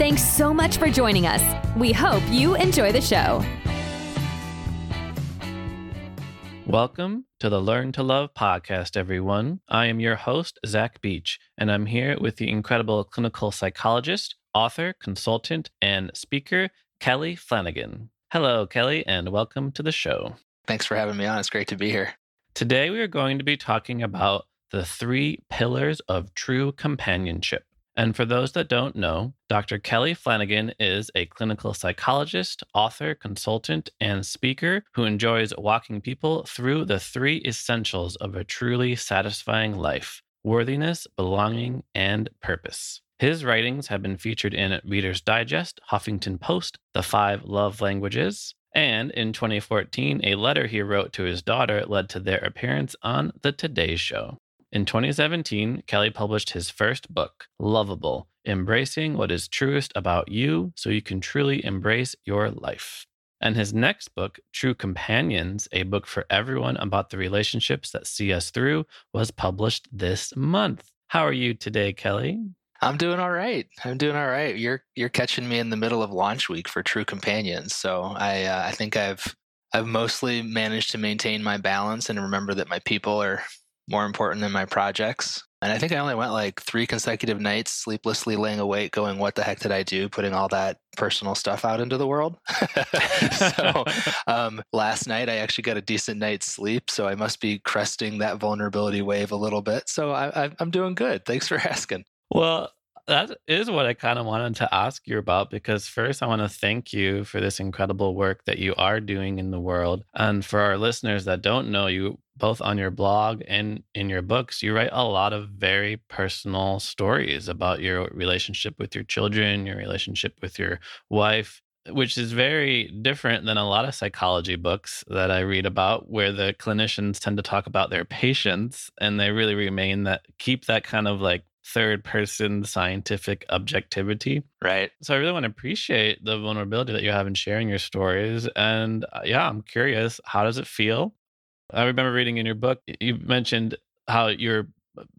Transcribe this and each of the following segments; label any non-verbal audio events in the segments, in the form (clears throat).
Thanks so much for joining us. We hope you enjoy the show. Welcome to the Learn to Love podcast, everyone. I am your host, Zach Beach, and I'm here with the incredible clinical psychologist, author, consultant, and speaker, Kelly Flanagan. Hello, Kelly, and welcome to the show. Thanks for having me on. It's great to be here. Today, we are going to be talking about the three pillars of true companionship. And for those that don't know, Dr. Kelly Flanagan is a clinical psychologist, author, consultant, and speaker who enjoys walking people through the three essentials of a truly satisfying life worthiness, belonging, and purpose. His writings have been featured in Reader's Digest, Huffington Post, The Five Love Languages, and in 2014, a letter he wrote to his daughter led to their appearance on The Today Show. In 2017, Kelly published his first book, Loveable Embracing What Is Truest About You So You Can Truly Embrace Your Life. And his next book, True Companions, a book for everyone about the relationships that see us through, was published this month. How are you today, Kelly? I'm doing all right. I'm doing all right. You're you're catching me in the middle of launch week for True Companions, so I uh, I think I've I've mostly managed to maintain my balance and remember that my people are more important than my projects. And I think I only went like three consecutive nights sleeplessly laying awake, going, What the heck did I do? Putting all that personal stuff out into the world. (laughs) so (laughs) um, last night, I actually got a decent night's sleep. So I must be cresting that vulnerability wave a little bit. So I, I'm doing good. Thanks for (laughs) asking. Well, that is what I kind of wanted to ask you about because first I want to thank you for this incredible work that you are doing in the world. And for our listeners that don't know you, both on your blog and in your books, you write a lot of very personal stories about your relationship with your children, your relationship with your wife, which is very different than a lot of psychology books that I read about, where the clinicians tend to talk about their patients and they really remain that keep that kind of like third person scientific objectivity. Right. So I really want to appreciate the vulnerability that you have in sharing your stories. And uh, yeah, I'm curious, how does it feel? I remember reading in your book, you mentioned how your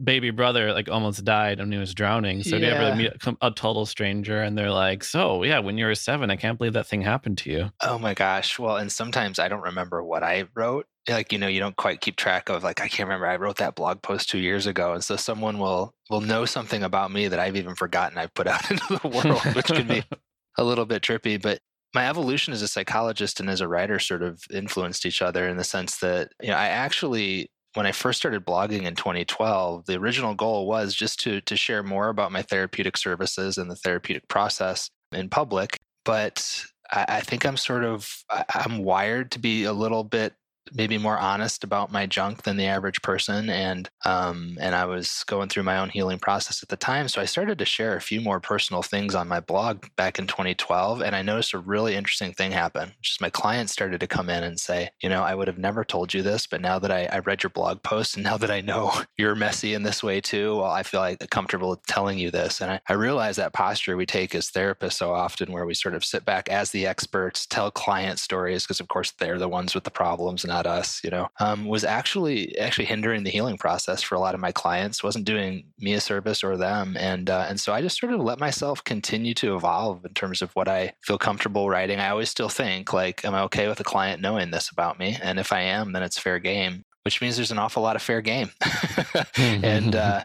baby brother like almost died and he was drowning. So yeah. you ever meet a total stranger and they're like, "So yeah, when you were seven, I can't believe that thing happened to you." Oh my gosh! Well, and sometimes I don't remember what I wrote, like you know you don't quite keep track of like i can't remember i wrote that blog post two years ago and so someone will will know something about me that i've even forgotten i've put out (laughs) into the world which can be (laughs) a little bit trippy but my evolution as a psychologist and as a writer sort of influenced each other in the sense that you know i actually when i first started blogging in 2012 the original goal was just to to share more about my therapeutic services and the therapeutic process in public but I, I think i'm sort of i'm wired to be a little bit maybe more honest about my junk than the average person and um, and I was going through my own healing process at the time so I started to share a few more personal things on my blog back in 2012 and I noticed a really interesting thing happen. Just my clients started to come in and say you know I would have never told you this but now that I, I read your blog post and now that I know (laughs) you're messy in this way too well I feel like comfortable telling you this and I, I realize that posture we take as therapists so often where we sort of sit back as the experts tell client stories because of course they're the ones with the problems not us, you know, um, was actually actually hindering the healing process for a lot of my clients. wasn't doing me a service or them, and uh, and so I just sort of let myself continue to evolve in terms of what I feel comfortable writing. I always still think like, am I okay with a client knowing this about me? And if I am, then it's fair game. Which means there's an awful lot of fair game, (laughs) and uh,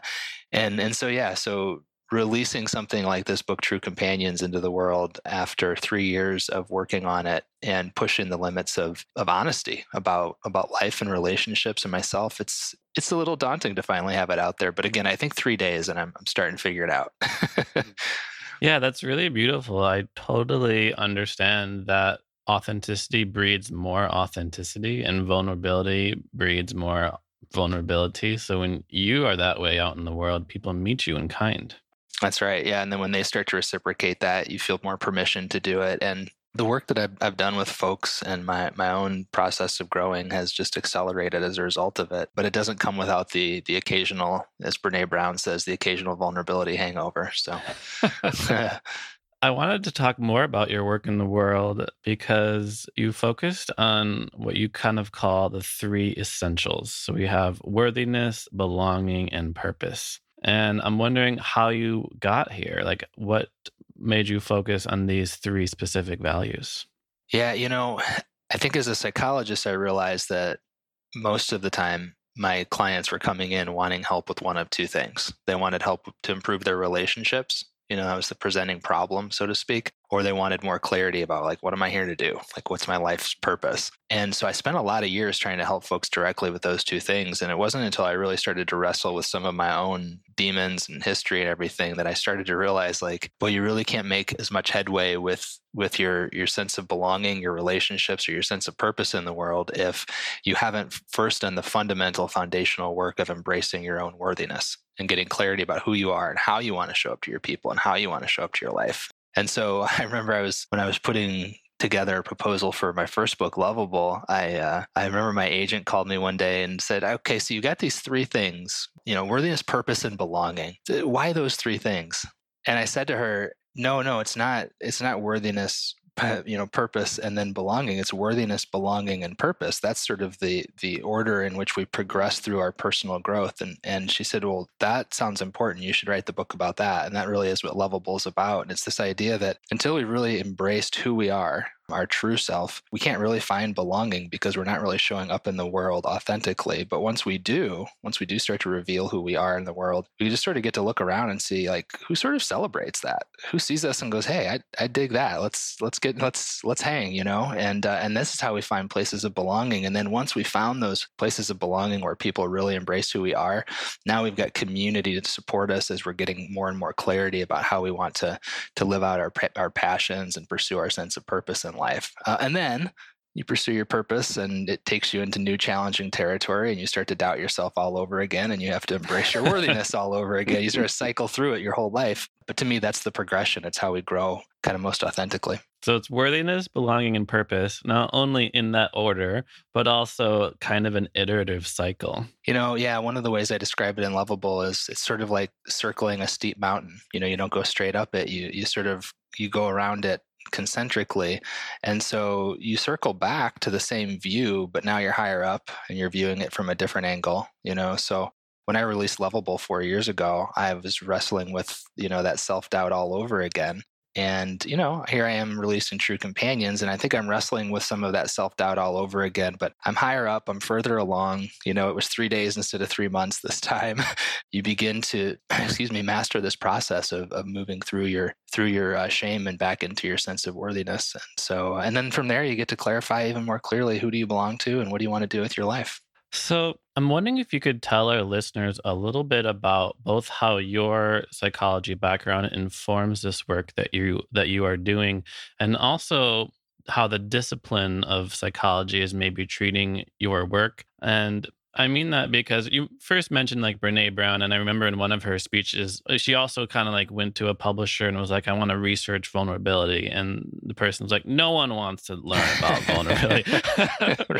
and and so yeah, so releasing something like this book true companions into the world after three years of working on it and pushing the limits of of honesty about about life and relationships and myself it's it's a little daunting to finally have it out there. But again i think three days and i'm, I'm starting to figure it out. Mm-hmm. (laughs) Yeah that's really beautiful. I totally understand that authenticity breeds more authenticity and vulnerability breeds more vulnerability. So when you are that way out in the world people meet you in kind that's right. Yeah. And then when they start to reciprocate that, you feel more permission to do it. And the work that I've, I've done with folks and my, my own process of growing has just accelerated as a result of it. But it doesn't come without the the occasional, as Brene Brown says, the occasional vulnerability hangover. So (laughs) I wanted to talk more about your work in the world because you focused on what you kind of call the three essentials. So we have worthiness, belonging, and purpose. And I'm wondering how you got here. Like, what made you focus on these three specific values? Yeah, you know, (sighs) I think as a psychologist, I realized that most of the time my clients were coming in wanting help with one of two things. They wanted help to improve their relationships. You know, that was the presenting problem, so to speak or they wanted more clarity about like what am i here to do? Like what's my life's purpose? And so i spent a lot of years trying to help folks directly with those two things and it wasn't until i really started to wrestle with some of my own demons and history and everything that i started to realize like well you really can't make as much headway with with your your sense of belonging your relationships or your sense of purpose in the world if you haven't first done the fundamental foundational work of embracing your own worthiness and getting clarity about who you are and how you want to show up to your people and how you want to show up to your life and so (laughs) I remember I was when I was putting together a proposal for my first book, Loveable. I uh, I remember my agent called me one day and said, "Okay, so you got these three things, you know, worthiness, purpose, and belonging. Why those three things?" And I said to her, "No, no, it's not. It's not worthiness, you know purpose and then belonging it's worthiness belonging and purpose. That's sort of the the order in which we progress through our personal growth and and she said well that sounds important you should write the book about that and that really is what loveable is about and it's this idea that until we really embraced who we are our true self, we can't really find belonging because we're not really showing up in the world authentically. But once we do, once we do start to reveal who we are in the world, we just sort of get to look around and see like who sort of celebrates that, who sees us and goes, "Hey, I, I dig that. Let's let's get let's let's hang," you know. And uh, and this is how we find places of belonging. And then once we found those places of belonging where people really embrace who we are, now we've got community to support us as we're getting more and more clarity about how we want to to live out our our passions and pursue our sense of purpose in life. Uh, and then you pursue your purpose and it takes you into new challenging territory and you start to doubt yourself all over again and you have to embrace your (laughs) worthiness all over again. You sort of cycle through it your whole life. But to me, that's the progression. It's how we grow kind of most authentically. So it's worthiness, belonging, and purpose, not only in that order, but also kind of an iterative cycle. You know, yeah, one of the ways I describe it in Loveable is it's sort of like circling a steep mountain. You know, you don't go straight up it, you you sort of you go around it concentrically. And so you circle back to the same view, but now you're higher up and you're viewing it from a different angle, you know? So when I released Loveable four years ago, I was wrestling with, you know, that self doubt all over again. And, you know, here I am releasing True Companions, and I think I'm wrestling with some of that self doubt all over again. But I'm higher up, I'm further along. You know, it was three days instead of three months this time. (laughs) you begin to, (clears throat) excuse me, master this process of, of moving through your through your uh, shame and back into your sense of worthiness. And so, and then from there, you get to clarify even more clearly who do you belong to and what do you want to do with your life. So, I'm wondering if you could tell our listeners a little bit about both how your psychology background informs this work that you that you are doing and also how the discipline of psychology is maybe treating your work and I mean that because you first mentioned like Brene Brown, and I remember in one of her speeches, uh, she also kind of like went to a publisher and was like, I want to research vulnerability. And the person's like, No one wants to learn about (laughs) vulnerability.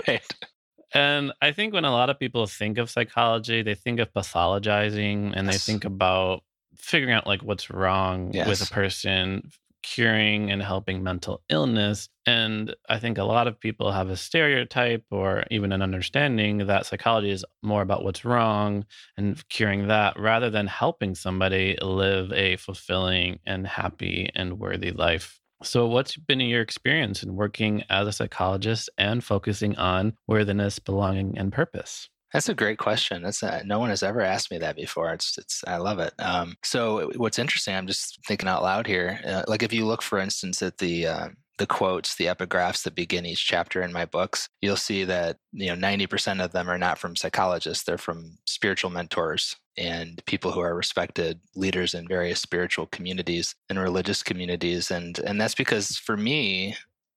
right. (laughs) (laughs) And I think when a lot of people think of psychology, they think of pathologizing and yes. they think about figuring out like what's wrong yes. with a person, curing and helping mental illness. And I think a lot of people have a stereotype or even an understanding that psychology is more about what's wrong and curing that rather than helping somebody live a fulfilling and happy and worthy life. So, what's been your experience in working as a psychologist and focusing on worthiness, belonging, and purpose? That's a great question. That's a, no one has ever asked me that before. It's it's I love it. Um, so what's interesting, I'm just thinking out loud here. Uh, like if you look, for instance, at the uh, the quotes, the epigraphs that begin each chapter in my books, you'll see that you know 90% of them are not from psychologists. They're from spiritual mentors and people who are respected leaders in various spiritual communities and religious communities and and that's because for me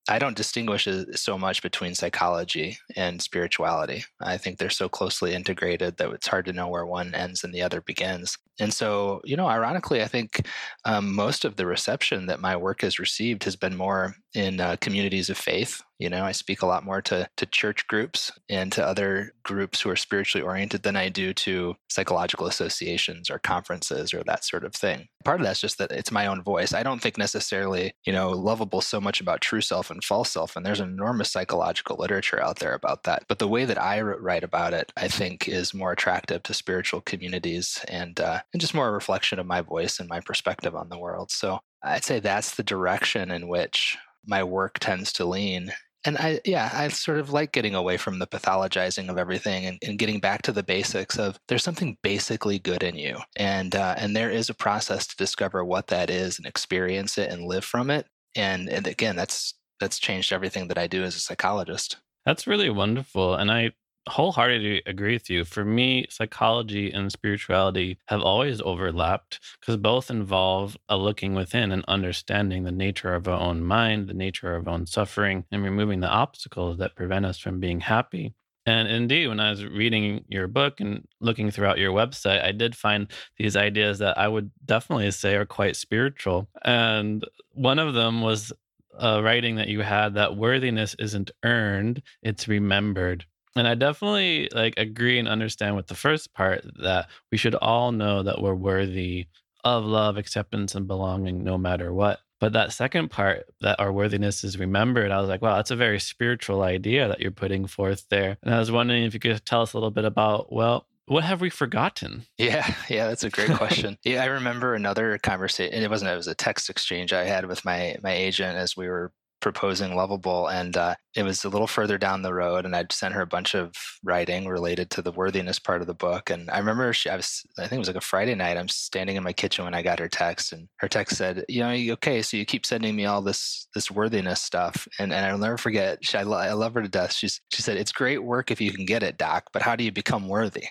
I don't distinguish so much between psychology and spirituality. I think they're so closely integrated that it's hard to know where one ends and the other begins. And so, you know, ironically, I think um, most of the reception that my work has received has been more in uh, communities of faith. You know, I speak a lot more to to church groups and to other groups who are spiritually oriented than I do to psychological associations or conferences or that sort of thing. Part of that's just that it's my own voice. I don't think necessarily, you know, loveable so much about true self and false self, and there's enormous psychological literature out there about that. But the way that I write about it, I think, is more attractive to spiritual communities and uh, and just more a reflection of my voice and my perspective on the world. So I'd say that's the direction in which my work tends to lean and I, yeah, I sort of like getting away from the pathologizing of everything and, and getting back to the basics of there's something basically good in you, and uh, and there is a process to discover what that is and experience it and live from it. And and again, that's that's changed everything that I do as a psychologist. That's really wonderful, and I wholeheartedly agree with you. For me, psychology and spirituality have always overlapped because both involve a looking within and understanding the nature of our own mind, the nature of our own suffering, and removing the obstacles that prevent us from being happy. And indeed, when I was reading your book and looking throughout your website, I did find these ideas that I would definitely say are quite spiritual. And one of them was a writing that you had that worthiness isn't earned, it's remembered. And I definitely like agree and understand with the first part that we should all know that we're worthy of love, acceptance, and belonging no matter what. But that second part, that our worthiness is remembered, I was like, wow, that's a very spiritual idea that you're putting forth there. And I was wondering if you could tell us a little bit about, well, what have we forgotten? Yeah, (laughs) yeah, that's a great question. yeah, I remember another conversation. It wasn't; it was a text exchange I had with my my agent as we were proposing Loveable, and uh, it was a little further down the road. And I'd sent her a bunch of writing related to the worthiness part of the book. And I remember she, I was, I think it was like a Friday night. I'm standing in my kitchen when I got her text, and her text said, "You know, okay, so you keep sending me all this this worthiness stuff, and and I'll never forget. She, I, lo- I love her to death. She's she said it's great work if you can get it, Doc, but how do you become worthy?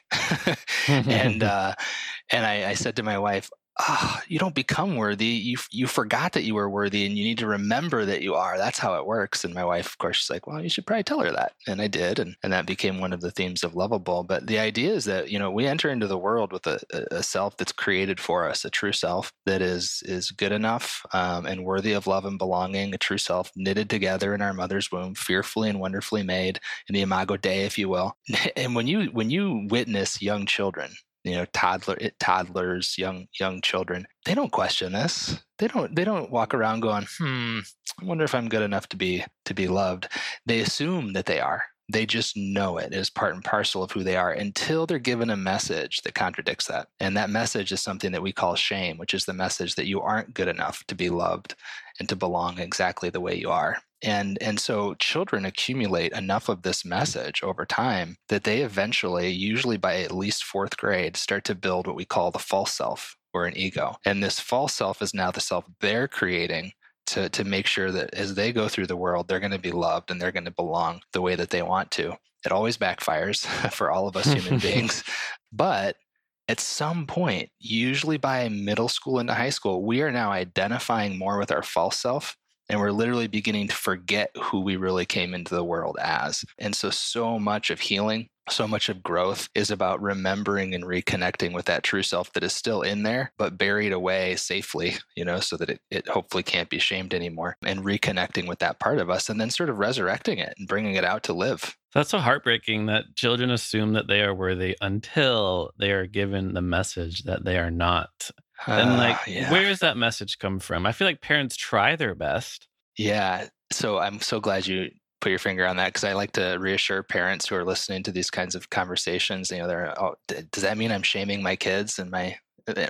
(laughs) and (laughs) uh, and I, I said to my wife, oh, you don't become worthy. You you forgot that you were worthy, and you need to remember that you are. That's how it works. And my wife, of course, she's like, well, you should probably tell her that, and I did, and and that became one of the themes of Loveable. But the idea is that you know we enter into the world with a, a self that's created for us, a true self that is is good enough um, and worthy of love and belonging, a true self knitted together in our mother's womb, fearfully and wonderfully made in the Imago Dei, if you will. (laughs) And when you when you witness young children you know toddler toddlers young young children they don't question this. They don't they don't walk around going hmm i wonder if i'm good enough to be to be loved. They assume that they are. They just know it as part and parcel of who they are until they're given a message that contradicts that. And that message is something that we call shame which is the message that you aren't good enough to be loved and to belong exactly the way you are and and so children accumulate enough of this mm. message over time that they eventually usually by at least fourth grade start to build what we call the false self or an ego. And this false self is now the self they're creating to, to make sure that as they go through the world they're going to be loved and they're going to belong the way that they want to. It always backfires (laughs) for all of us human (laughs) beings but at some point, usually by middle school into high school, we are now identifying more with our false self and we're literally beginning to forget who we really came into the world as. And so, so much of healing, so much of growth is about remembering and reconnecting with that true self that is still in there, but buried away safely, you know, so that it, it hopefully can't be shamed anymore, and reconnecting with that part of us and then sort of resurrecting it and bringing it out to live. That's so heartbreaking that children assume that they are worthy until they are given the message that they are not and like, uh, yeah. where does that message come from? I feel like parents try their best. Yeah. So I'm so glad you put your finger on that because I like to reassure parents who are listening to these kinds of conversations. You know, they're, oh, does that mean I'm shaming my kids? And my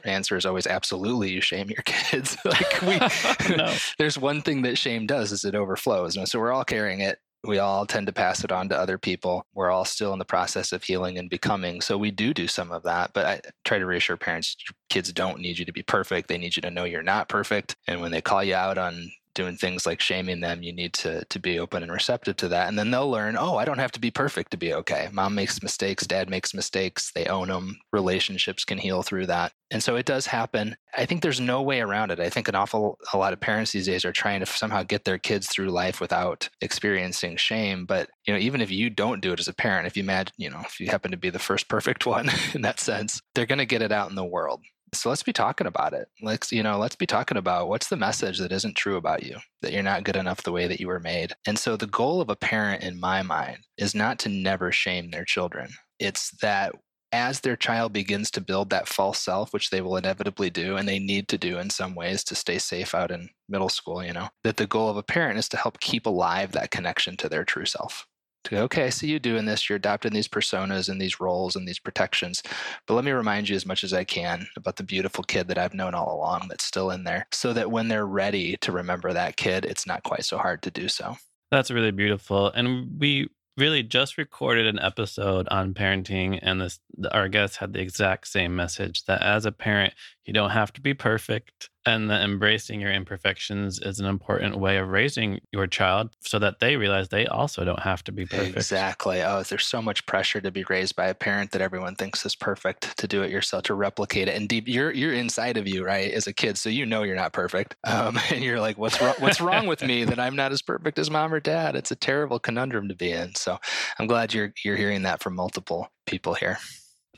answer is always absolutely you shame your (laughs) kids like we (laughs) no. (laughs) there's one thing that shame does is it overflows and so we're all carrying it we all tend to pass it on to other people. We're all still in the process of healing and becoming. So we do do some of that. But I try to reassure parents kids don't need you to be perfect. They need you to know you're not perfect. And when they call you out on doing things like shaming them, you need to to be open and receptive to that. And then they'll learn, oh, I don't have to be perfect to be okay. Mom makes mistakes, dad makes mistakes, they own them. Relationships can heal through that. And so it does happen. I think there's no way around it. I think an awful a lot of parents these days are trying to somehow get their kids through life without experiencing shame. But you know, even if you don't do it as a parent, if you imagine, you know, if you happen to be the first perfect (laughs) one in that sense, they're going to get it out in the world So let's be talking about it. Let's, you know, let's be talking about what's the message that isn't true about you, that you're not good enough the way that you were made. And so the goal of a parent in my mind is not to never shame their children. It's that as their child begins to build that false self, which they will inevitably do, and they need to do in some ways to stay safe out in middle school, you know, that the goal of a parent is to help keep alive that connection to their true self. To go, okay, I see you doing this, you're adopting these personas and these roles and these protections. But let me remind you as much as I can about the beautiful kid that I've known all along that's still in there, so that when they're ready to remember that kid, it's not quite so hard to do so. That's really beautiful. And we really just recorded an episode on parenting and this our guest had the exact same message that as a parent you don't have to be perfect and that embracing your imperfections is an important way of raising your child so that they realize they also don't have to be perfect. Exactly. Oh, there's so much pressure to be raised by a parent that everyone thinks is perfect to do it yourself, to replicate it. And deep, you're you're inside of you, right, as a kid, so you know you're not perfect. (laughs) Um, and you're like, what's wrong? What's wrong with me that I'm not as perfect as mom or dad? It's a terrible conundrum to be in. So I'm glad you're you're hearing that from multiple people here.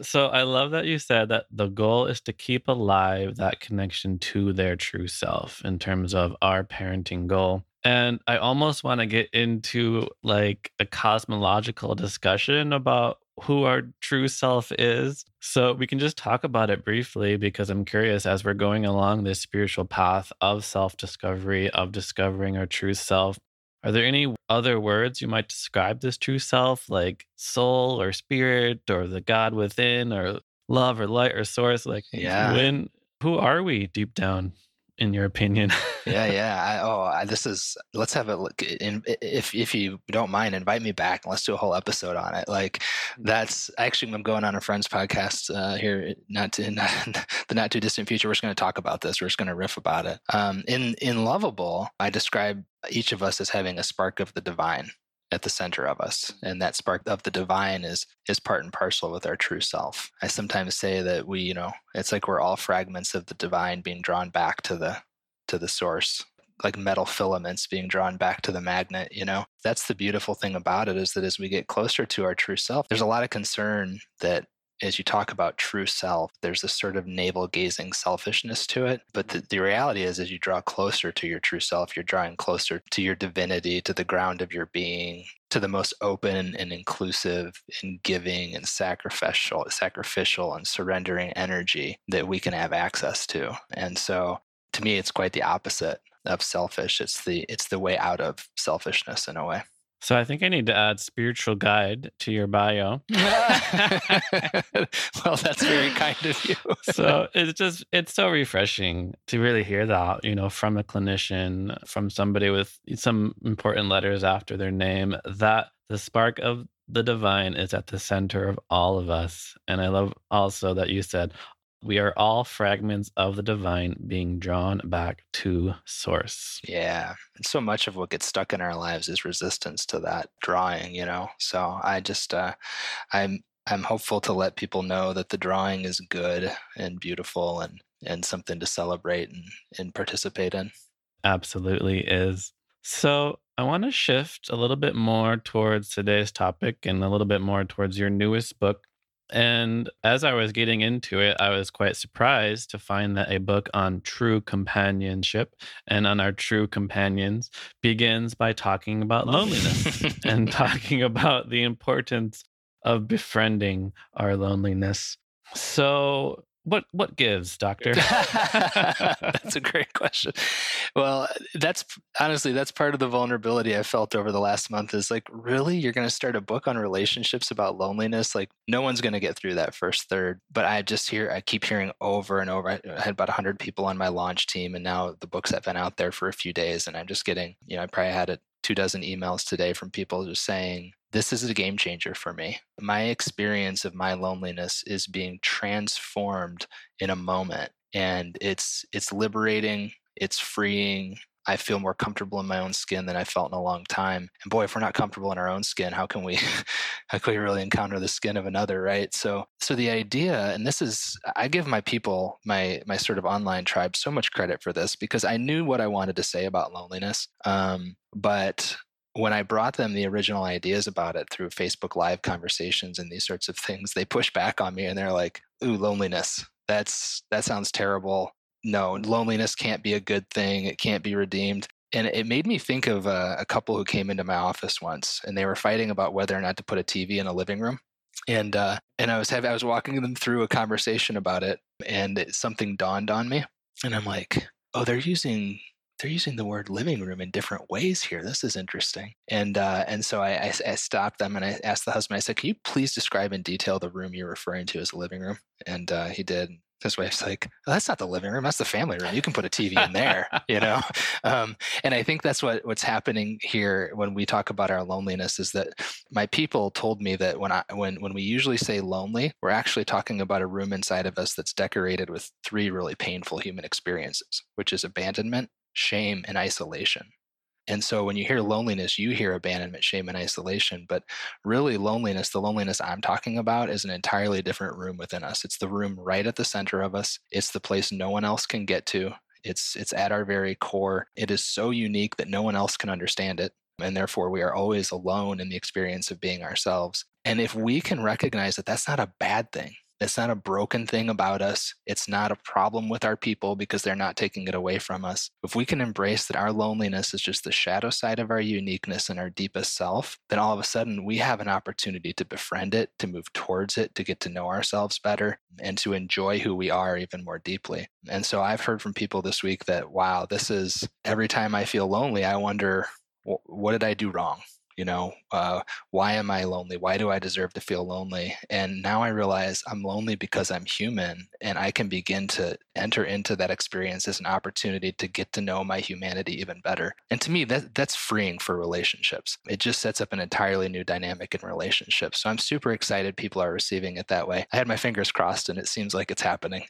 So I love that you said that the goal is to keep alive that connection to their true self in terms of our parenting goal. And I almost want to get into like a cosmological discussion about who our true self is. So we can just talk about it briefly because I'm curious as we're going along this spiritual path of self discovery, of discovering our true self. Are there any other words you might describe this true self, like soul or spirit or the God within or love or light or source? Like, yeah. when, who are we deep down? In your opinion? (laughs) yeah, yeah. I, oh, I, this is. Let's have a look. In, if if you don't mind, invite me back and let's do a whole episode on it. Like mm. that's actually I'm going on a friend's podcast uh, here, not in (laughs) the not too distant future. We're just going to talk about this. We're just going to riff about it. Um, in in Loveable, I describe each of us as having a spark of the divine at the center of us and that spark of the divine is is part and parcel with our true self. I sometimes say that we you know it's like we're all fragments of the divine being drawn back to the to the source like metal filaments being drawn back to the magnet you know? That's the beautiful thing about it is that as we get closer to our true self there's a lot of concern that as you talk about true self, there's this sort of navel gazing selfishness to it. But the, mm-hmm. the reality is, as you draw closer to your true self, you're drawing closer to your divinity, to the ground of your being, to the most open and inclusive and giving and sacrificial, sacrificial and surrendering energy that we can have access to. And so to me, it's quite the opposite of selfish. It's the it's the way out of selfishness in a way. So I think I need to add spiritual guide to your bio. (laughs) well, that's very kind of you. so it's just it's so refreshing to really hear that, you know, from a clinician, from somebody with some important letters after their name, that the spark of the divine is at the center of all of us. And I love also that you said we are all fragments of the divine being drawn back to source. Yeah. And so much of what gets stuck in our lives is resistance to that drawing, you know. So I just uh I'm I'm hopeful to let people know that the drawing is good and beautiful and and something to celebrate and, and participate in. Absolutely is. So I want to shift a little bit more towards today's topic and a little bit more towards your newest book, and as I was getting into it, I was quite surprised to find that a book on true companionship and on our true companions begins by talking about loneliness (laughs) and talking about the importance of befriending our loneliness. So, what what gives, doctor? (laughs) (laughs) that's a great question. Well, that's honestly that's part of the vulnerability I felt over the last month is like, really, you're going to start a book on relationships about loneliness? Like, no one's going to get through that first third. But I just hear, I keep hearing over and over. I had about 100 people on my launch team, and now the books have been out there for a few days, and I'm just getting, you know, I probably had a two dozen emails today from people just saying this is a game changer for me. My experience of my loneliness is being transformed in a moment and it's it's liberating, it's freeing. I feel more comfortable in my own skin than I felt in a long time. And boy, if we're not comfortable in our own skin, how can we (laughs) how can we really encounter the skin of another, right? So so the idea, and this is I give my people, my my sort of online tribe so much credit for this because I knew what I wanted to say about loneliness. Um, but when I brought them the original ideas about it through Facebook Live conversations and these sorts of things, they push back on me and they're like, "Ooh, loneliness. That's that sounds terrible. No, loneliness can't be a good thing. It can't be redeemed. And it made me think of a, a couple who came into my office once, and they were fighting about whether or not to put a TV in a living room and uh, and I was having I was walking them through a conversation about it, and it, something dawned on me, and I'm like, oh, they're using they're using the word living room in different ways here. This is interesting. And uh, and so I, I, I, stopped them and I asked the husband. I said, "Can you please describe in detail the room you're referring to as a living room?" And uh, he did his wife's like, oh, that's not the living room. That's the family room. You can put a TV in there, (laughs) you know? Um, and I think that's what, what's happening here when we talk about our loneliness is that my people told me that when I, when, when we usually say lonely, we're actually talking about a room inside of us that's decorated with three really painful human experiences, which is abandonment, shame, and isolation. And so when you hear loneliness, you hear abandonment, shame, and isolation. But really, loneliness, the loneliness I'm talking about, is an entirely different room within us. It's the room right at the center of us, it's the place no one else can get to. It's, it's at our very core. It is so unique that no one else can understand it. And therefore, we are always alone in the experience of being ourselves. And if we can recognize that that's not a bad thing, it's not a broken thing about us. It's not a problem with our people because they're not taking it away from us. If we can embrace that our loneliness is just the shadow side of our uniqueness and our deepest self, then all of a sudden we have an opportunity to befriend it, to move towards it, to get to know ourselves better, and to enjoy who we are even more deeply. And so I've heard from people this week that, wow, this is every time I feel lonely, I wonder, what did I do wrong? You know uh, why am i lonely? Why do i deserve to feel lonely? And now i realize i'm lonely because i'm human and i can begin to enter into that experience as an opportunity to get to know my humanity even better. And to me that that's freeing for relationships. It just sets up an entirely new dynamic in relationships. So i'm super excited people are receiving it that way. I had my fingers crossed and it seems like it's happening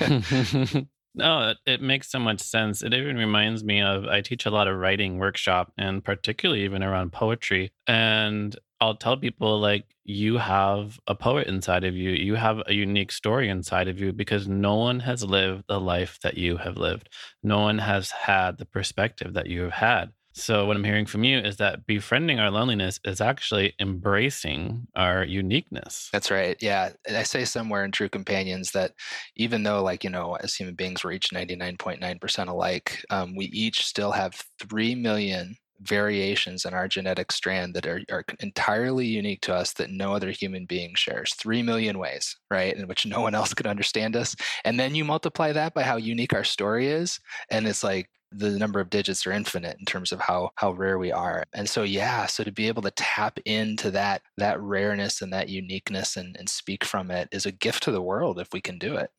(laughs) (laughs) No, it, it, makes so much sense. It even reminds me of I teach a lot of writing workshop and particularly even around poetry. And I'll tell people like you have a poet inside of you. You have a unique story inside of you because no one has lived the life that you have lived. No one has had the perspective that you have had. So, what I'm hearing from you is that befriending our loneliness is actually embracing our uniqueness. That's right. Yeah. I say somewhere in True Companions that even though, like, you know, as human beings, we're each 99.9% alike, um, we each still have 3 million variations in our genetic strand that are, are entirely unique to us that no other human being shares. Three million ways, right, in which no one else could understand us. And then you multiply that by how unique our story is, and it's like the number of digits are infinite in terms of how how rare we are and so yeah so to be able to tap into that that rareness and that uniqueness and, and speak from it is a gift to the world if we can do it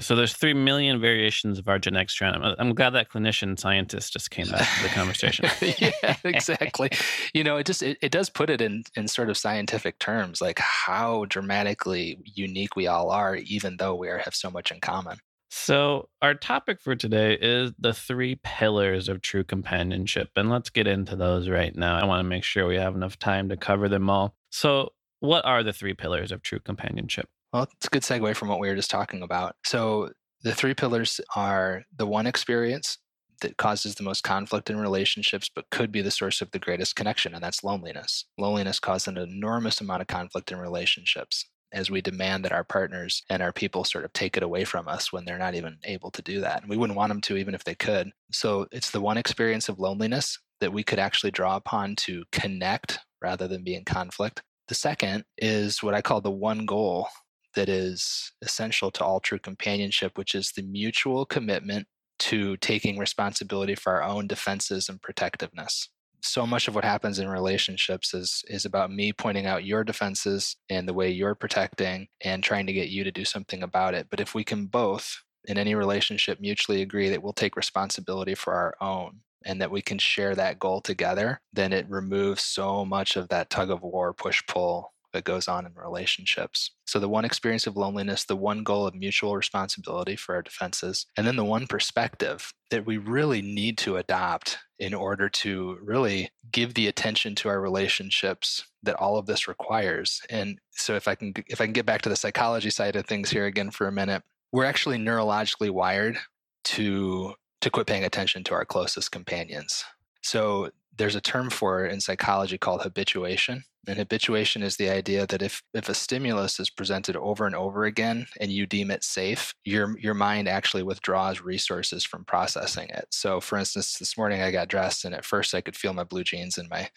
so there's three million variations of our genetic strand. I'm, I'm glad that clinician scientist just came back to the conversation. (laughs) yeah, exactly. (laughs) you know, it just it, it does put it in in sort of scientific terms, like how dramatically unique we all are, even though we are, have so much in common. So, our topic for today is the three pillars of true companionship. And let's get into those right now. I want to make sure we have enough time to cover them all. So, what are the three pillars of true companionship? Well, it's a good segue from what we were just talking about. So, the three pillars are the one experience that causes the most conflict in relationships, but could be the source of the greatest connection, and that's loneliness. Loneliness causes an enormous amount of conflict in relationships as we demand that our partners and our people sort of take it away from us when they're not even able to do that. And we wouldn't want them to, even if they could. So it's the one experience of loneliness that we could actually draw upon to connect rather than be in conflict. The second is what I call the one goal that is essential to all true companionship, which is the mutual commitment to taking responsibility for our own defenses and protectiveness so much of what happens in relationships is is about me pointing out your defenses and the way you're protecting and trying to get you to do something about it. But if we can both in any relationship mutually agree that we'll take responsibility for our own and that we can share that goal together then it removes so much of that tug of war push pull that goes on in relationships. So, the one experience of loneliness, the one goal of mutual responsibility for our defenses, and then the one perspective that we really need to adopt in order to really give the attention to our relationships that all of this requires. And so, if I can, if I can get back to the psychology side of things here again for a minute, we're actually neurologically wired to to quit paying attention to our closest companions So there's a term for it in psychology called habituation. And habituation is the idea that if, if a stimulus is presented over and over again and you deem it safe, your your mind actually withdraws resources from processing it. So for instance, this morning I got dressed and at first I could feel my blue jeans and my,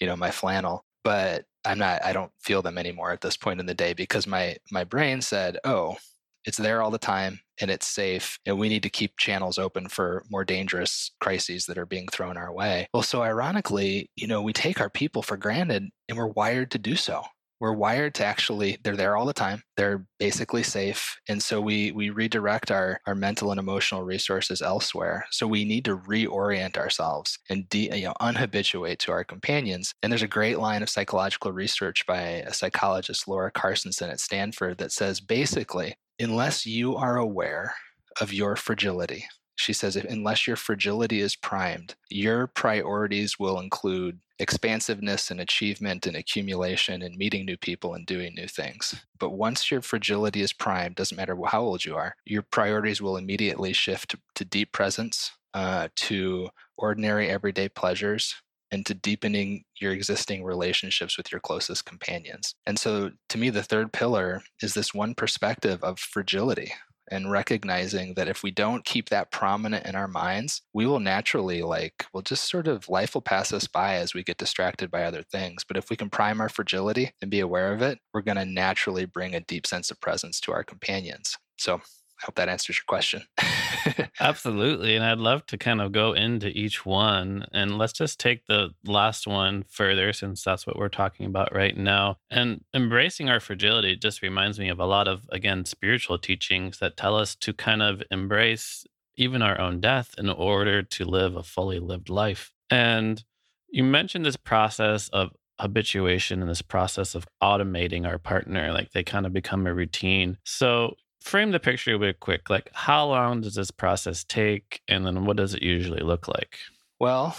you know, my flannel, but I'm not I don't feel them anymore at this point in the day because my my brain said, "Oh, it's there all the time and it's safe and we need to keep channels open for more dangerous crises that are being thrown our way. Well so ironically you know we take our people for granted and we're wired to do so. We're wired to actually they're there all the time. They're basically safe and so we we redirect our our mental and emotional resources elsewhere. So we need to reorient ourselves and de, you know unhabituate to our companions. And there's a great line of psychological research by a psychologist laura carstensen at stanford that says basically unless you are aware of your fragility, she says, unless your fragility is primed, your priorities will include expansiveness and achievement and accumulation and meeting new people and doing new things. But once your fragility is primed, doesn't matter how old you are, your priorities will immediately shift to deep presence, uh, to ordinary everyday pleasures, and to deepening your existing relationships with your closest companions. And so, to me, the third pillar is this one perspective of fragility and recognizing that if we don't keep that prominent in our minds, we will naturally, like, we'll just sort of, life will pass us by as we get distracted by other things. But if we can prime our fragility and be aware of it, we're going to naturally bring a deep sense of presence to our companions. So, hope that answers your question. (laughs) Absolutely. And I'd love to kind of go into each one. And let's just take the last one further, since that's what we're talking about right now. And embracing our fragility just reminds me of a lot of, again, spiritual teachings that tell us to kind of embrace even our own death in order to live a fully lived life. And you mentioned this process of habituation and this process of automating our partner like they kind of become a routine so frame the picture real quick. Like, how long does this process take? And then what does it usually look like? Well,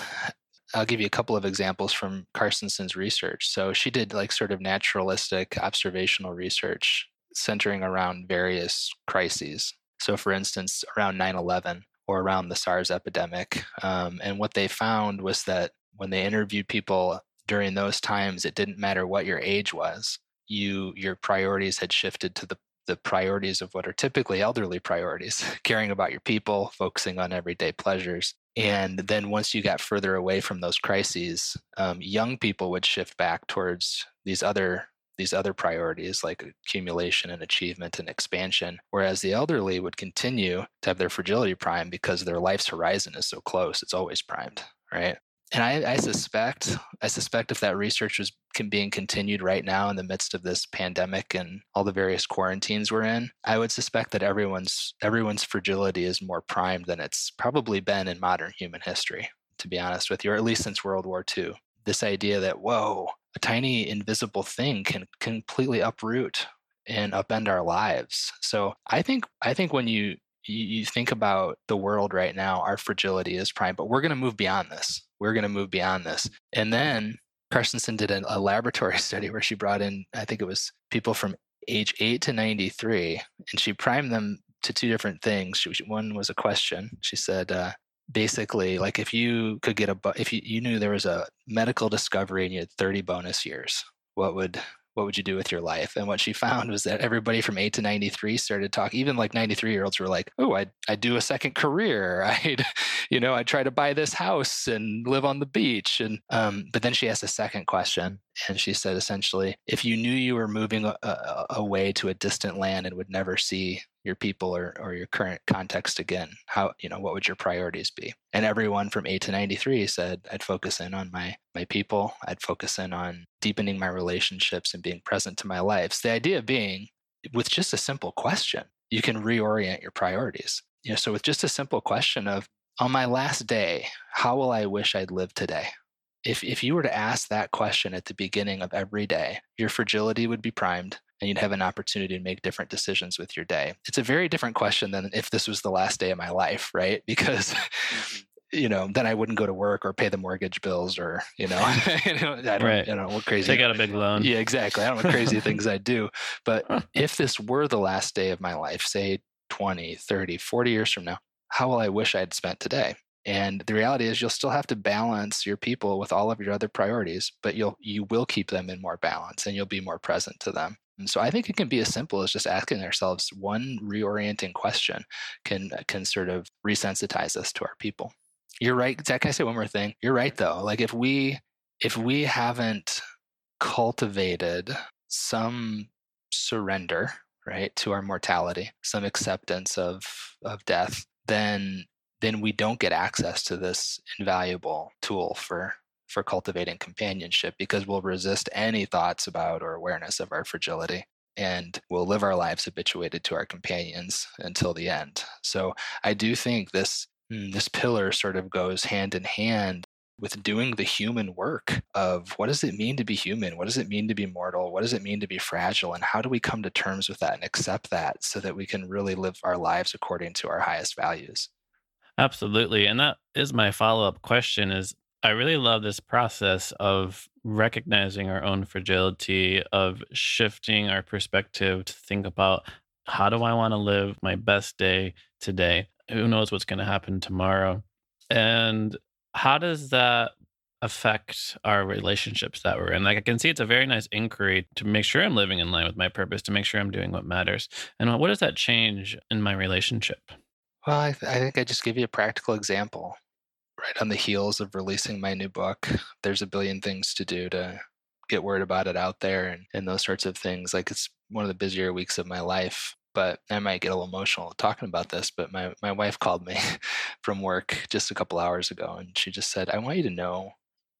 I'll give you a couple of examples from Carstensen's research. So she did like sort of naturalistic observational research centering around various crises. So, for instance, around 9 11 or around the SARS epidemic. Um, and what they found was that when they interviewed people during those times, it didn't matter what your age was. You, your priorities had shifted to the the priorities of what are typically elderly priorities (laughs) caring about your people, focusing on everyday pleasures. And then once you got further away from those crises, um, young people would shift back towards these other these other priorities like accumulation and achievement and expansion whereas the elderly would continue to have their fragility prime because their life's horizon is so close it's always primed right and I, I, suspect, I suspect if that research was being continued right now in the midst of this pandemic and all the various quarantines we're in, I would suspect that everyone's everyone's fragility is more primed than it's probably been in modern human history. To be honest with you, or at least since World War II, this idea that whoa, a tiny invisible thing can completely uproot and upend our lives. So I think I think when you you, think about the world right now, our fragility is prime, but we're going to move beyond this we're going to move beyond this. And then Carstensen did a, a laboratory (laughs) study where she brought in, I think it was people from age 8 to 93, and she primed them to two different things. She, one was a question. She said, uh, basically, like if you could get a, if you, you knew there was a medical discovery and you had 30 bonus years, what would what would you do with your life? And what she found was that everybody from 8 to 93 started talking, even like 93 year olds were like, oh, I'd, I'd do a second career. (laughs) I'd, you know, I'd try to buy this house and live on the beach. And, um, but then she asked a second question and she said essentially, if you knew you were moving a, a, away to a distant land and would never see your people or, or your current context again, how, you know, what would your priorities be? And everyone from 8 to 93 said, I'd focus in on my, my people. I'd focus in on deepening my relationships and being present to my lives. The idea being with just a simple question, you can reorient your priorities. You know, so with just a simple question of, on my last day, how will I wish I'd lived today? If if you were to ask that question at the beginning of every day, your fragility would be primed and you'd have an opportunity to make different decisions with your day. It's a very different question than if this was the last day of my life, right? (laughs) Because mm-hmm. you know, then I wouldn't go to work or pay the mortgage bills or, you know, (laughs) (laughs) you know I don't, right. you know, what crazy. Take out a big loan. Yeah, exactly. I don't know what crazy things I do. But if this were the last day of my life, say 20, 30, 40 years from now, how will I wish I had spent today? And the reality is you'll still have to balance your people with all of your other priorities, but you'll you will keep them in more balance and you'll be more present to them. And so I think it can be as simple as just asking ourselves one reorienting question can can sort of resensitize us to our people. You're right. Zach, can I say one more thing? You're right though. Like if we if we haven't cultivated some surrender, right, to our mortality, some acceptance of of death, then then we don't get access to this invaluable tool for for cultivating companionship because we'll resist any thoughts about or awareness of our fragility and we'll live our lives habituated to our companions until the end. So I do think this hmm, this pillar sort of goes hand in hand with doing the human work of what does it mean to be human? What does it mean to be mortal? What does it mean to be fragile? And how do we come to terms with that and accept that so that we can really live our lives according to our highest values? Absolutely. And that is my follow up question is I really love this process of recognizing our own fragility, of shifting our perspective to think about how do I want to live my best day today? Who knows what's going to happen tomorrow? And how does that affect our relationships that we're in? Like, I can see it's a very nice inquiry to make sure I'm living in line with my purpose, to make sure I'm doing what matters. And what does that change in my relationship? Well, I, th- I think I just give you a practical example. Right on the heels of releasing my new book, there's a billion things to do to get word about it out there and, and those sorts of things. Like it's one of the busier weeks of my life but I might get a little emotional talking about this. But my, my wife called me (laughs) from work just a couple hours ago and she just said, I want you to know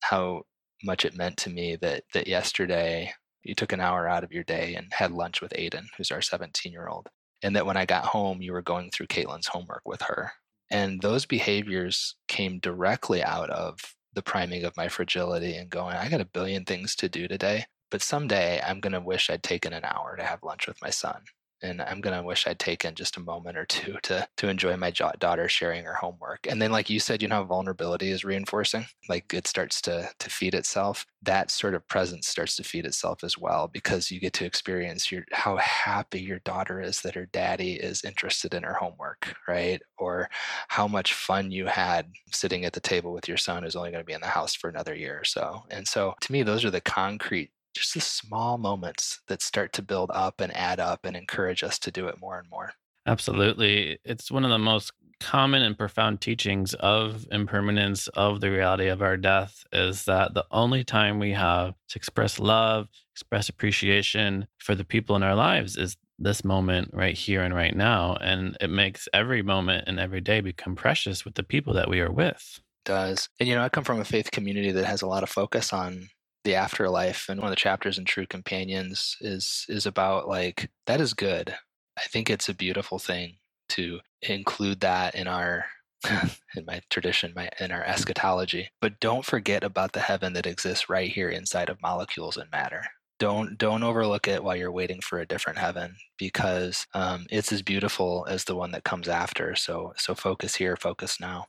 how much it meant to me that that yesterday you took an hour out of your day and had lunch with Aidan, who's our 17 year old and that when I got home, you were going through Caitlin's homework with her. And those behaviors came directly out of the priming of my fragility and going, I got a billion things to do today, but someday I'm going to wish I'd taken an hour to have lunch with my son and I'm gonna wish I'd taken just a moment or two to to enjoy my daughter sharing her homework. And then, like you said, you know, vulnerability is reinforcing. Like it starts to to feed itself. That sort of presence starts to feed itself as well because you get to experience your how happy your daughter is that her daddy is interested in her homework, right? Or how much fun you had sitting at the table with your son who's only going to be in the house for another year or so. And so, to me, those are the concrete just the small moments that start to build up and add up and encourage us to do it more and more. Absolutely. It's one of the most common and profound teachings of impermanence of the reality of our death is that the only time we have to express love, express appreciation for the people in our lives is this moment right here and right now. And it makes every moment and every day become precious with the people that we are with. It does. And you know, I come from a faith community that has a lot of focus on the afterlife and one of the chapters in true companions is is about like that is good. I think it's a beautiful thing to include that in our (laughs) in my tradition my in our eschatology. But don't forget about the heaven that exists right here inside of molecules and matter. Don't don't overlook it while you're waiting for a different heaven because um, it's as beautiful as the one that comes after. So so focus here focus now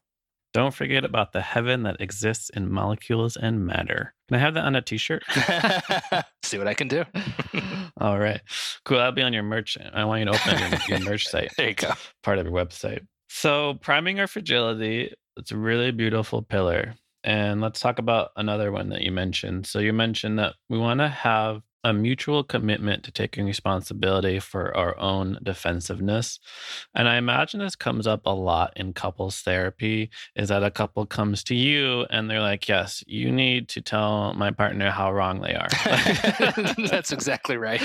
don't forget about the heaven that exists in molecules and matter. Can I have that on a t shirt? (laughs) See what I can do. (laughs) All right. Cool. I'll be on your merch. I want you to open your, your merch site. (laughs) There you go. Part of your website. So, priming our fragility, it's a really beautiful pillar. And let's talk about another one that you mentioned. So, you mentioned that we want to have a mutual commitment to taking responsibility for our own defensiveness. And I imagine this comes up a lot in couples therapy is that a couple comes to you and they're like, Yes, you need to tell my partner how wrong they are. (laughs) That's (laughs) exactly right.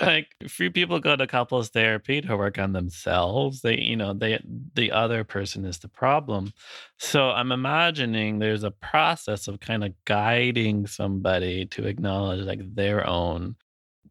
like few people go to couples therapy to work on themselves. They, you know, they the other person is the problem. So I'm imagining there's a process of kind of guiding somebody to acknowledge like their own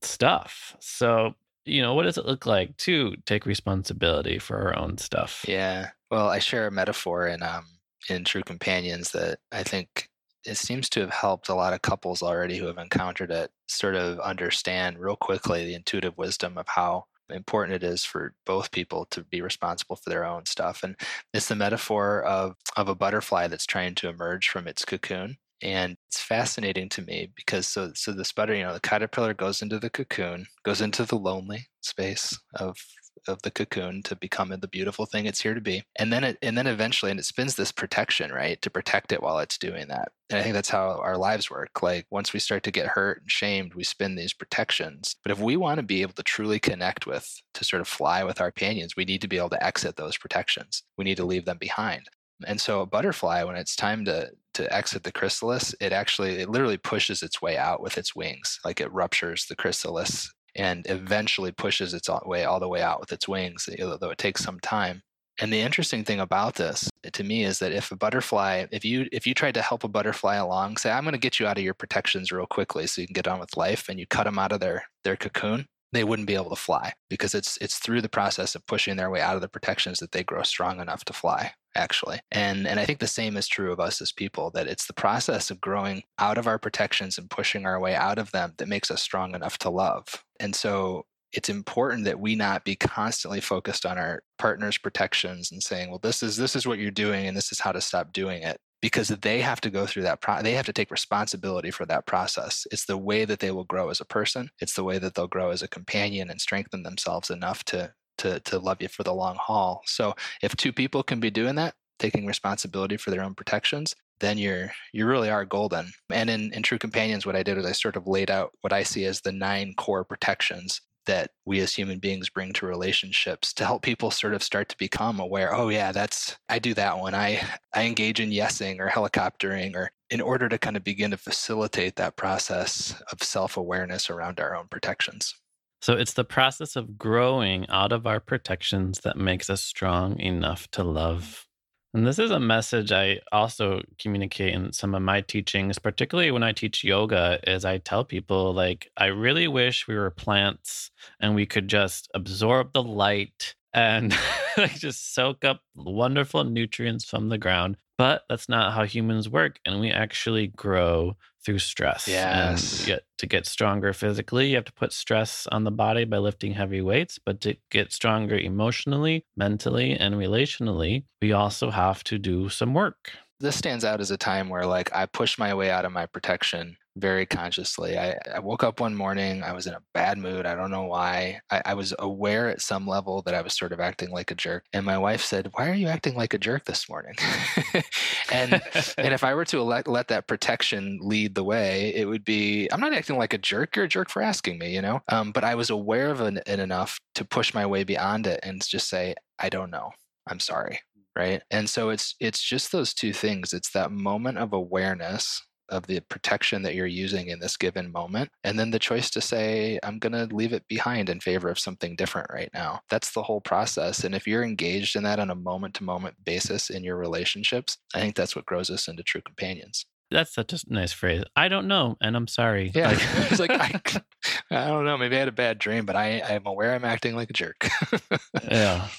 stuff. So, you know, what does it look like to take responsibility for our own stuff? Yeah. Well, I share a metaphor in um in True Companions that I think it seems to have helped a lot of couples already who have encountered it sort of understand real quickly the intuitive wisdom of how important it is for both people to be responsible for their own stuff. And it's the metaphor of of a butterfly that's trying to emerge from its cocoon. And it's fascinating to me because so so the sputter, you know, the caterpillar goes into the cocoon, goes into the lonely space of of the cocoon to become the beautiful thing it's here to be. And then it and then eventually and it spins this protection, right? To protect it while it's doing that. And I think that's how our lives work. Like once we start to get hurt and shamed, we spin these protections. But if we want to be able to truly connect with, to sort of fly with our pinions, we need to be able to exit those protections. We need to leave them behind. And so a butterfly, when it's time to to exit the chrysalis, it actually it literally pushes its way out with its wings, like it ruptures the chrysalis and eventually pushes its way all the way out with its wings, though it takes some time. And the interesting thing about this eh, to me is that if a butterfly, if you if you tried to help a butterfly along, say I'm going to get you out of your protections real quickly so you can get on with life, and you cut them out of their their cocoon, they wouldn't be able to fly because it's it's through the process of pushing their way out of the protections that they grow strong enough to fly actually and and i think the same is true of us as people that it's the process of growing out of our protections and pushing our way out of them that makes us strong enough to love and so it's important that we not be constantly focused on our partner's protections and saying well this is this is what you're doing and this is how to stop doing it because they have to go through that pro- they have to take responsibility for that process. It's the way that they will grow as a person. It's the way that they'll grow as a companion and strengthen themselves enough to to to love you for the long haul. So if two people can be doing that taking responsibility for their own protections then you're you really are golden. And in in true companions what i did was i sort of laid out what i see as the nine core protections that we as human beings bring to relationships to help people sort of start to become aware oh yeah that's i do that one. I i engage in yesing or helicoptering or in order to kind of begin to facilitate that process of self-awareness around our own protections. So it's the process of growing out of our protections that makes us strong enough to love and this is a message I also communicate in some of my teachings, particularly when I teach yoga, is I tell people like I really wish we were plants and we could just absorb the light and (laughs) like just soak up wonderful nutrients from the ground. But that's not how humans work. And we actually grow through stress. Yes. And get, to get stronger physically, you have to put stress on the body by lifting heavy weights. But to get stronger emotionally, mentally, and relationally, we also have to do some work. This stands out as a time where, like, I pushed my way out of my protection very consciously. I, I, woke up one morning, I was in a bad mood. I don't know why. I, I, was aware at some level that I was sort of acting like a jerk. And my wife said, Why are you acting like a jerk this morning? (laughs) and and if (laughs) I were to let, let that protection lead the way, it would be I'm not acting like a jerk. You're a jerk for asking me, you know? Um, but I was aware of it enough to push my way beyond it and just say, I don't know. I'm sorry right and so it's it's just those two things it's that moment of awareness of the protection that you're using in this given moment. And then the choice to say, I'm going to leave it behind in favor of something different right now. That's the whole process. And if you're engaged in that on a moment to moment basis in your relationships, I think that's what grows us into true companions. That's such a nice phrase. I don't know, and I'm sorry. Yeah, like, (laughs) it's like I, (laughs) I don't know. Maybe I had a bad dream, but I, I'm aware I'm acting like a jerk. (laughs) yeah,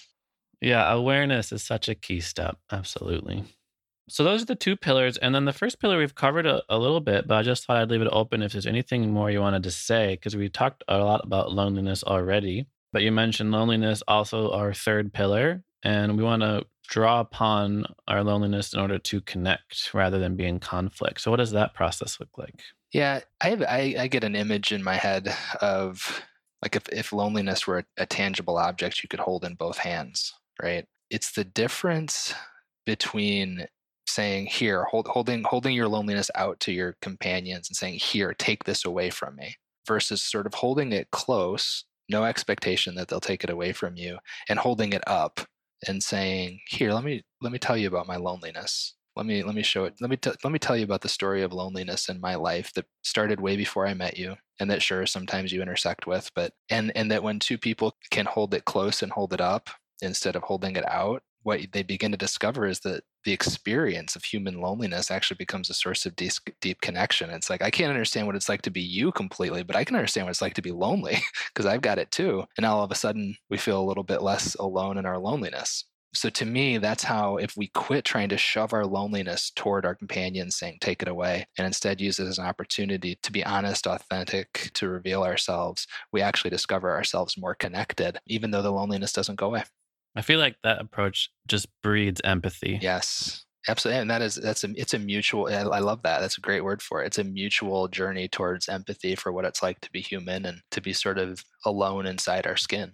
yeah. Awareness is such a key step. Absolutely. So those are the two pillars. And then the first pillar we've covered a, a, little bit, but I just thought I'd leave it open if there's anything more you wanted to say, because we talked a lot about loneliness already. But you mentioned loneliness also our third pillar. And we want to draw upon our loneliness in order to connect rather than be in conflict. So what does that process look like? Yeah, I have, I, I get an image in my head of like if, if loneliness were a, a tangible object you could hold in both hands, right? It's the difference between saying here hold, holding holding your loneliness out to your companions and saying here take this away from me versus sort of holding it close no expectation that they'll take it away from you and holding it up and saying here let me let me tell you about my loneliness. Let me let me show it let me t- let me tell you about the story of loneliness in my life that started way before i met you and that sure sometimes you intersect with but and and that when two people can hold it close and hold it up instead of holding it out what they begin to discover is that the experience of human loneliness actually becomes a source of deep, deep connection. It's like, I can't understand what it's like to be you completely, but I can understand what it's like to be lonely (laughs) because I've got it too. And all of a sudden, we feel a little bit less alone in our loneliness. So to me, that's how, if we quit trying to shove our loneliness toward our companions, saying, take it away, and instead use it as an opportunity to be honest, authentic, to reveal ourselves, we actually discover ourselves more connected, even though the loneliness doesn't go away. I feel like that approach just breeds empathy. Yes. Absolutely. And that is that's a it's a mutual I love that. That's a great word for it. It's a mutual journey towards empathy for what it's like to be human and to be sort of alone inside our skin.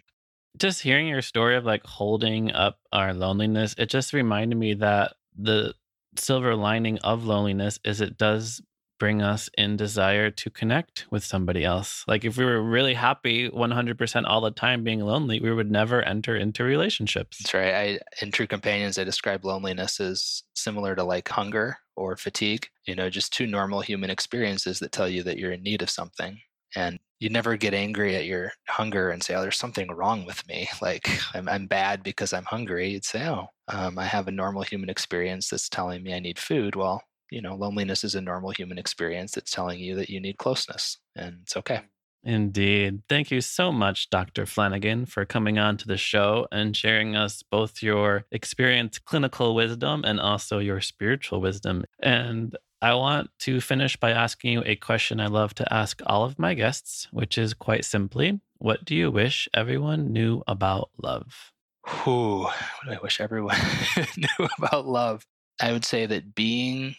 Just hearing your story of like holding up our loneliness, it just reminded me that the silver lining of loneliness is it does bring us in desire to connect with somebody else. Like if we were really happy 100% all the time being lonely, we would never enter into relationships. That's right. I in True Companions I describe loneliness as similar to like hunger or fatigue, you know, just two normal human experiences that tell you that you're in need of something. And you never get angry at your hunger and say, "Oh, there's something wrong with me. (laughs) Like I'm, I'm bad because I'm hungry." You'd say, "Oh, um, I have a normal human experience that's telling me I need food." Well, you know, loneliness is a normal human experience that's telling you that you need closeness, and it's okay. Indeed. Thank you so much, Dr. Flanagan, for coming on to the show and sharing us both your experience, clinical wisdom, and also your spiritual wisdom. And I want to finish by asking you a question I love to ask all of my guests, which is quite simply What do you wish everyone knew about love? Whew, what do I wish everyone (laughs) knew about love? I would say that being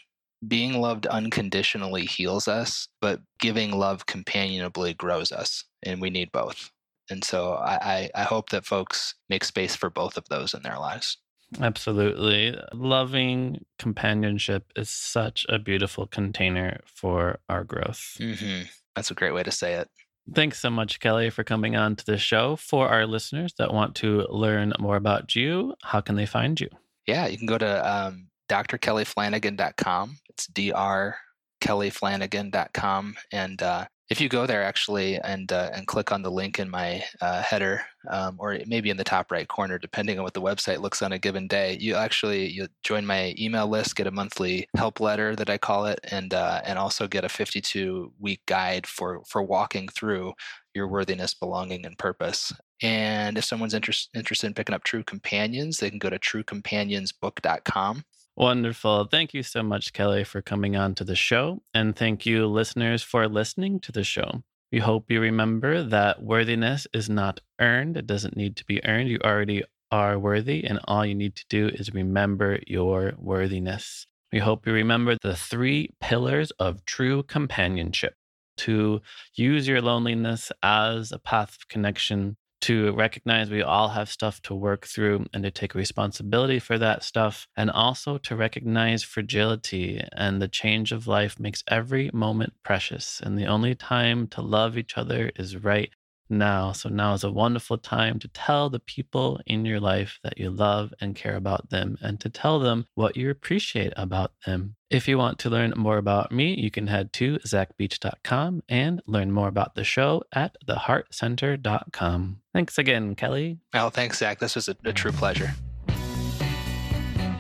being loved unconditionally heals us, but giving love companionably grows us, and we need both. And so I, I, I hope that folks make space for both of those in their lives. Absolutely. Loving companionship is such a beautiful container for our growth. Mm-hmm. That's a great way to say it. Thanks so much, Kelly, for coming on to the show. For our listeners that want to learn more about you, how can they find you? Yeah, you can go to um, drkellyflanagan.com. It's drkellyflanagan.com. And uh, if you go there actually and uh, and click on the link in my uh, header, um, or maybe in the top right corner, depending on what the website looks on a given day, you actually you join my email list, get a monthly help letter that I call it, and uh, and also get a 52 week guide for for walking through your worthiness, belonging, and purpose. And if someone's interest, interested in picking up True Companions, they can go to truecompanionsbook.com Wonderful. Thank you so much, Kelly, for coming on to the show. And thank you, listeners, for listening to the show. We hope you remember that worthiness is not earned. It doesn't need to be earned. You already are worthy, and all you need to do is remember your worthiness. We hope you remember the three pillars of true companionship to use your loneliness as a path of connection to recognize we all have stuff to work through and to take responsibility for that stuff, and also to recognize fragility and the change of life makes every moment precious. And the only time to love each other is right now. So now is a wonderful time to tell the people in your life that you love and care about them and to tell them what you appreciate about them. If you want to learn more about me, you can head to zachbeach.com and learn more about the show at theheartcenter.com. Thanks again, Kelly. Oh, thanks, Zach. This was a, a true pleasure.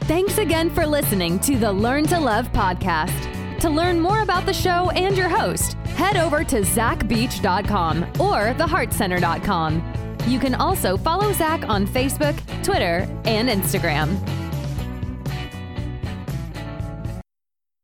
Thanks again for listening to the Learn to Love podcast. To learn more about the show and your host, head over to zachbeach.com or theheartcenter.com. You can also follow Zach on Facebook, Twitter, and Instagram.